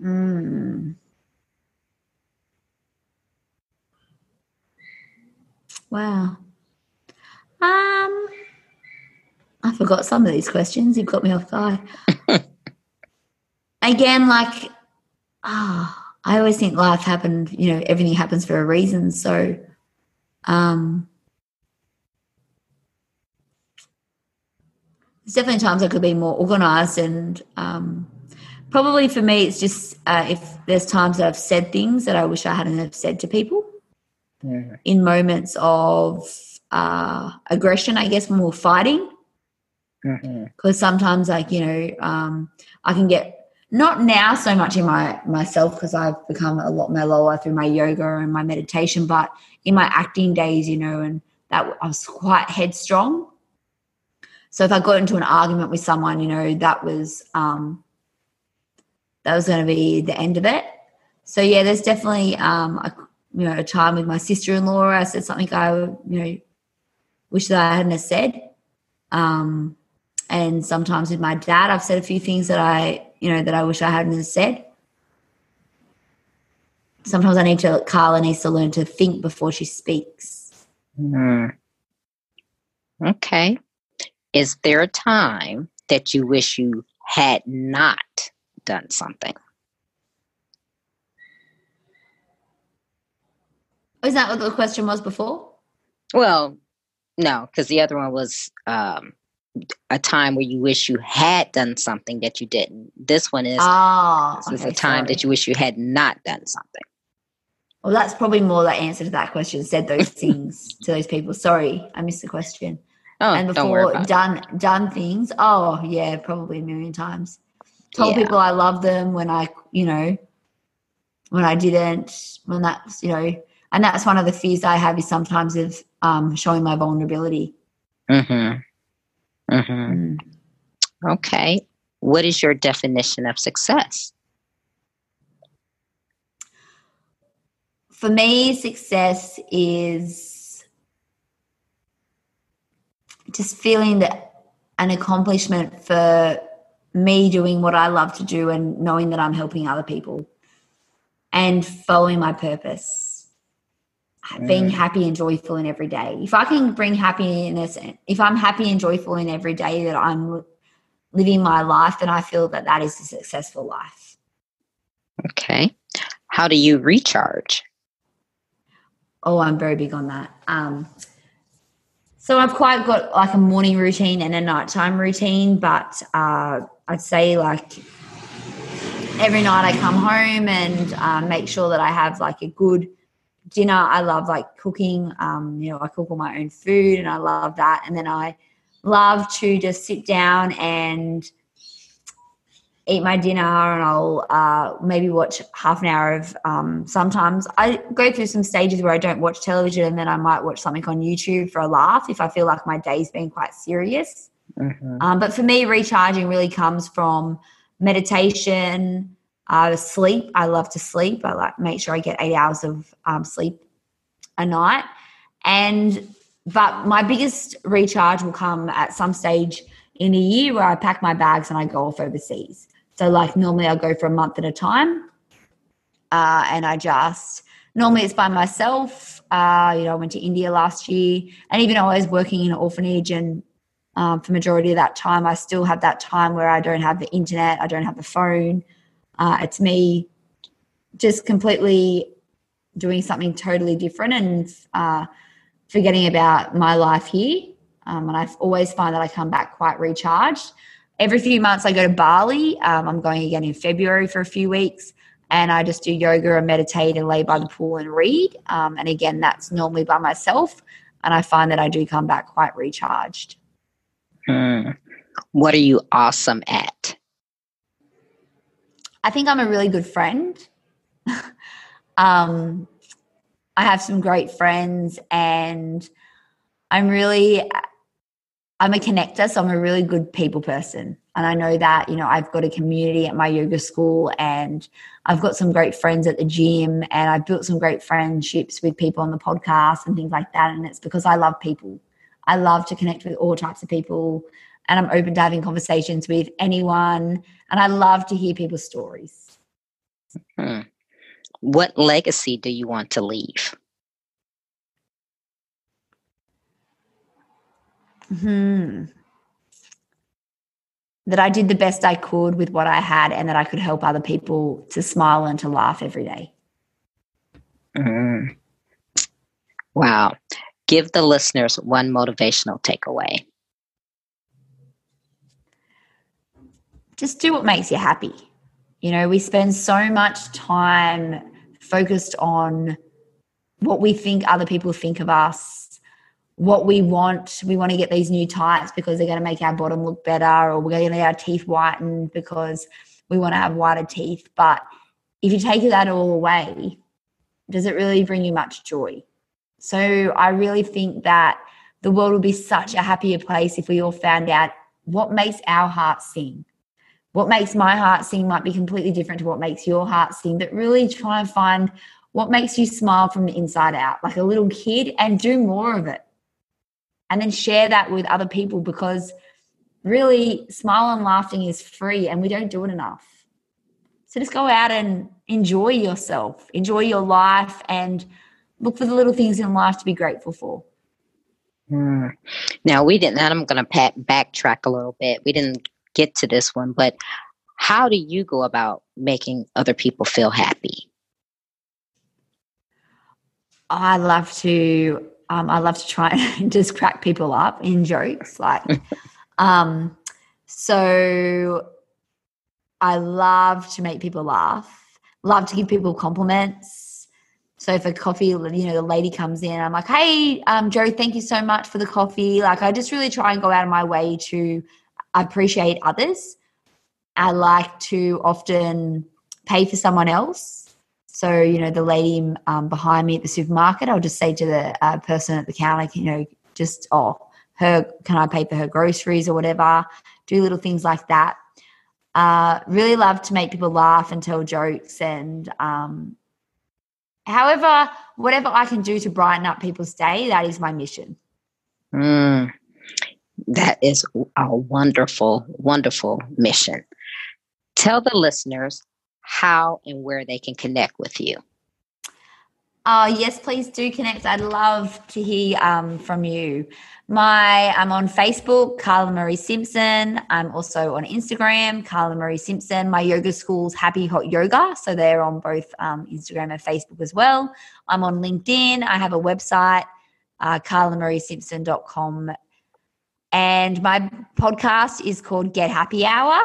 Mm. Wow. Um, I forgot some of these questions. You've got me off guard. Again, like, ah, oh, I always think life happened. You know, everything happens for a reason. So, um, there's definitely times I could be more organized and um, probably for me it's just uh, if there's times that I've said things that I wish I hadn't have said to people yeah. in moments of uh, aggression I guess when we're fighting because mm-hmm. sometimes like you know um, I can get not now so much in my myself because I've become a lot mellower through my yoga and my meditation but in my acting days you know and that I was quite headstrong so if I got into an argument with someone, you know, that was um, that was going to be the end of it. So yeah, there's definitely um, a, you know a time with my sister-in-law. I said something I you know wish that I hadn't said. Um, and sometimes with my dad, I've said a few things that I you know that I wish I hadn't said. Sometimes I need to. Carla needs to learn to think before she speaks. Mm. Okay. Is there a time that you wish you had not done something? Is that what the question was before? Well, no, because the other one was um, a time where you wish you had done something that you didn't. This one is, oh, this okay, is a time sorry. that you wish you had not done something. Well, that's probably more the answer to that question. Said those things to those people. Sorry, I missed the question. Oh, and before done done things. Oh yeah, probably a million times. Told yeah. people I love them when I, you know, when I didn't. When that's you know, and that's one of the fears I have is sometimes of um, showing my vulnerability. Hmm. Hmm. Mm. Okay. What is your definition of success? For me, success is just feeling that an accomplishment for me doing what I love to do and knowing that I'm helping other people and following my purpose. Mm. Being happy and joyful in every day. If I can bring happiness, if I'm happy and joyful in every day that I'm living my life, then I feel that that is a successful life. Okay. How do you recharge? Oh, I'm very big on that. Um, so I've quite got like a morning routine and a nighttime routine, but uh, I'd say like every night I come home and uh, make sure that I have like a good dinner. I love like cooking. Um, you know, I cook all my own food and I love that. And then I love to just sit down and eat my dinner and I'll uh, maybe watch half an hour of. Um, sometimes I go through some stages where I don't watch television and then I might watch something on YouTube for a laugh if I feel like my day's been quite serious. Mm-hmm. Um, but for me, recharging really comes from meditation, uh, sleep. I love to sleep. I like make sure I get eight hours of um, sleep a night. And but my biggest recharge will come at some stage in a year where I pack my bags and I go off overseas. So like normally I'll go for a month at a time, uh, and I just normally it's by myself. Uh, you know, I went to India last year, and even though I was working in an orphanage and um, for majority of that time, I still have that time where I don't have the internet, I don't have the phone. Uh, it's me just completely doing something totally different and uh, forgetting about my life here. Um, and I always find that I come back quite recharged. Every few months, I go to Bali. Um, I'm going again in February for a few weeks and I just do yoga and meditate and lay by the pool and read. Um, and again, that's normally by myself. And I find that I do come back quite recharged. Hmm. What are you awesome at? I think I'm a really good friend. um, I have some great friends, and I'm really I'm a connector, so I'm a really good people person. And I know that, you know, I've got a community at my yoga school and I've got some great friends at the gym and I've built some great friendships with people on the podcast and things like that. And it's because I love people. I love to connect with all types of people and I'm open to having conversations with anyone. And I love to hear people's stories. Hmm. What legacy do you want to leave? Hmm. That I did the best I could with what I had and that I could help other people to smile and to laugh every day. Mm. Wow. Give the listeners one motivational takeaway. Just do what makes you happy. You know, we spend so much time focused on what we think other people think of us what we want. We want to get these new tights because they're going to make our bottom look better, or we're going to get our teeth whitened because we want to have whiter teeth. But if you take that all away, does it really bring you much joy? So I really think that the world would be such a happier place if we all found out what makes our hearts sing. What makes my heart sing might be completely different to what makes your heart sing, but really try and find what makes you smile from the inside out, like a little kid, and do more of it and then share that with other people because really smile and laughing is free and we don't do it enough. So just go out and enjoy yourself, enjoy your life, and look for the little things in life to be grateful for. Mm. Now, we didn't, I'm going to backtrack a little bit. We didn't get to this one, but how do you go about making other people feel happy? I love to um, I love to try and just crack people up in jokes. Like, um, so I love to make people laugh, love to give people compliments. So if a coffee, you know, the lady comes in, I'm like, hey, um, Joe, thank you so much for the coffee. Like, I just really try and go out of my way to appreciate others. I like to often pay for someone else so, you know, the lady um, behind me at the supermarket, I'll just say to the uh, person at the counter, you know, just, oh, her, can I pay for her groceries or whatever? Do little things like that. Uh, really love to make people laugh and tell jokes. And um, however, whatever I can do to brighten up people's day, that is my mission. Mm, that is a wonderful, wonderful mission. Tell the listeners how and where they can connect with you. Oh, yes, please do connect. I'd love to hear um, from you. My I'm on Facebook, Carla Marie Simpson. I'm also on Instagram, Carla Marie Simpson. My yoga school's Happy Hot Yoga, so they're on both um, Instagram and Facebook as well. I'm on LinkedIn. I have a website, uh, carlamariesimpson.com, and my podcast is called Get Happy Hour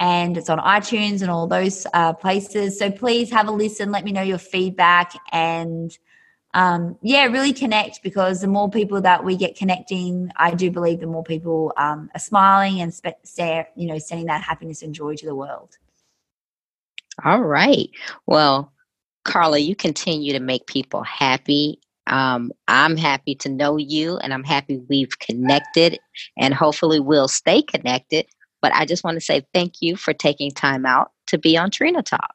and it's on iTunes and all those uh, places. So please have a listen. Let me know your feedback and um, yeah, really connect because the more people that we get connecting, I do believe the more people um, are smiling and spe- you know sending that happiness and joy to the world. All right. Well, Carla, you continue to make people happy Um, I'm happy to know you and I'm happy we've connected and hopefully we'll stay connected. But I just want to say thank you for taking time out to be on Trina Talk.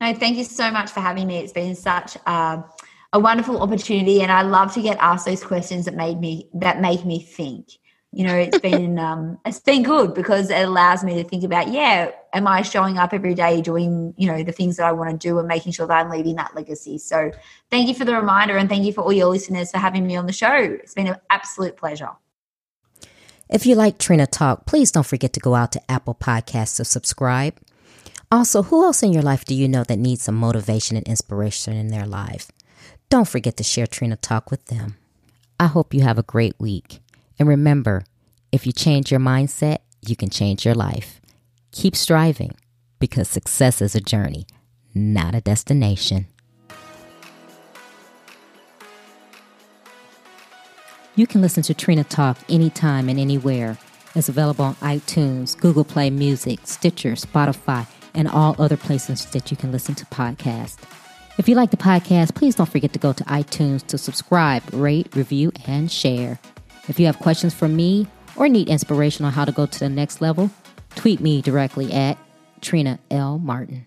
No, thank you so much for having me. It's been such uh, a wonderful opportunity, and I love to get asked those questions that made me that make me think. You know, it's been um, it's been good because it allows me to think about, yeah, am I showing up every day doing you know the things that I want to do and making sure that I'm leaving that legacy. So, thank you for the reminder, and thank you for all your listeners for having me on the show. It's been an absolute pleasure. If you like Trina Talk, please don't forget to go out to Apple Podcasts to subscribe. Also, who else in your life do you know that needs some motivation and inspiration in their life? Don't forget to share Trina Talk with them. I hope you have a great week. And remember, if you change your mindset, you can change your life. Keep striving because success is a journey, not a destination. You can listen to Trina Talk anytime and anywhere. It's available on iTunes, Google Play Music, Stitcher, Spotify, and all other places that you can listen to podcasts. If you like the podcast, please don't forget to go to iTunes to subscribe, rate, review, and share. If you have questions for me or need inspiration on how to go to the next level, tweet me directly at Trina L. Martin.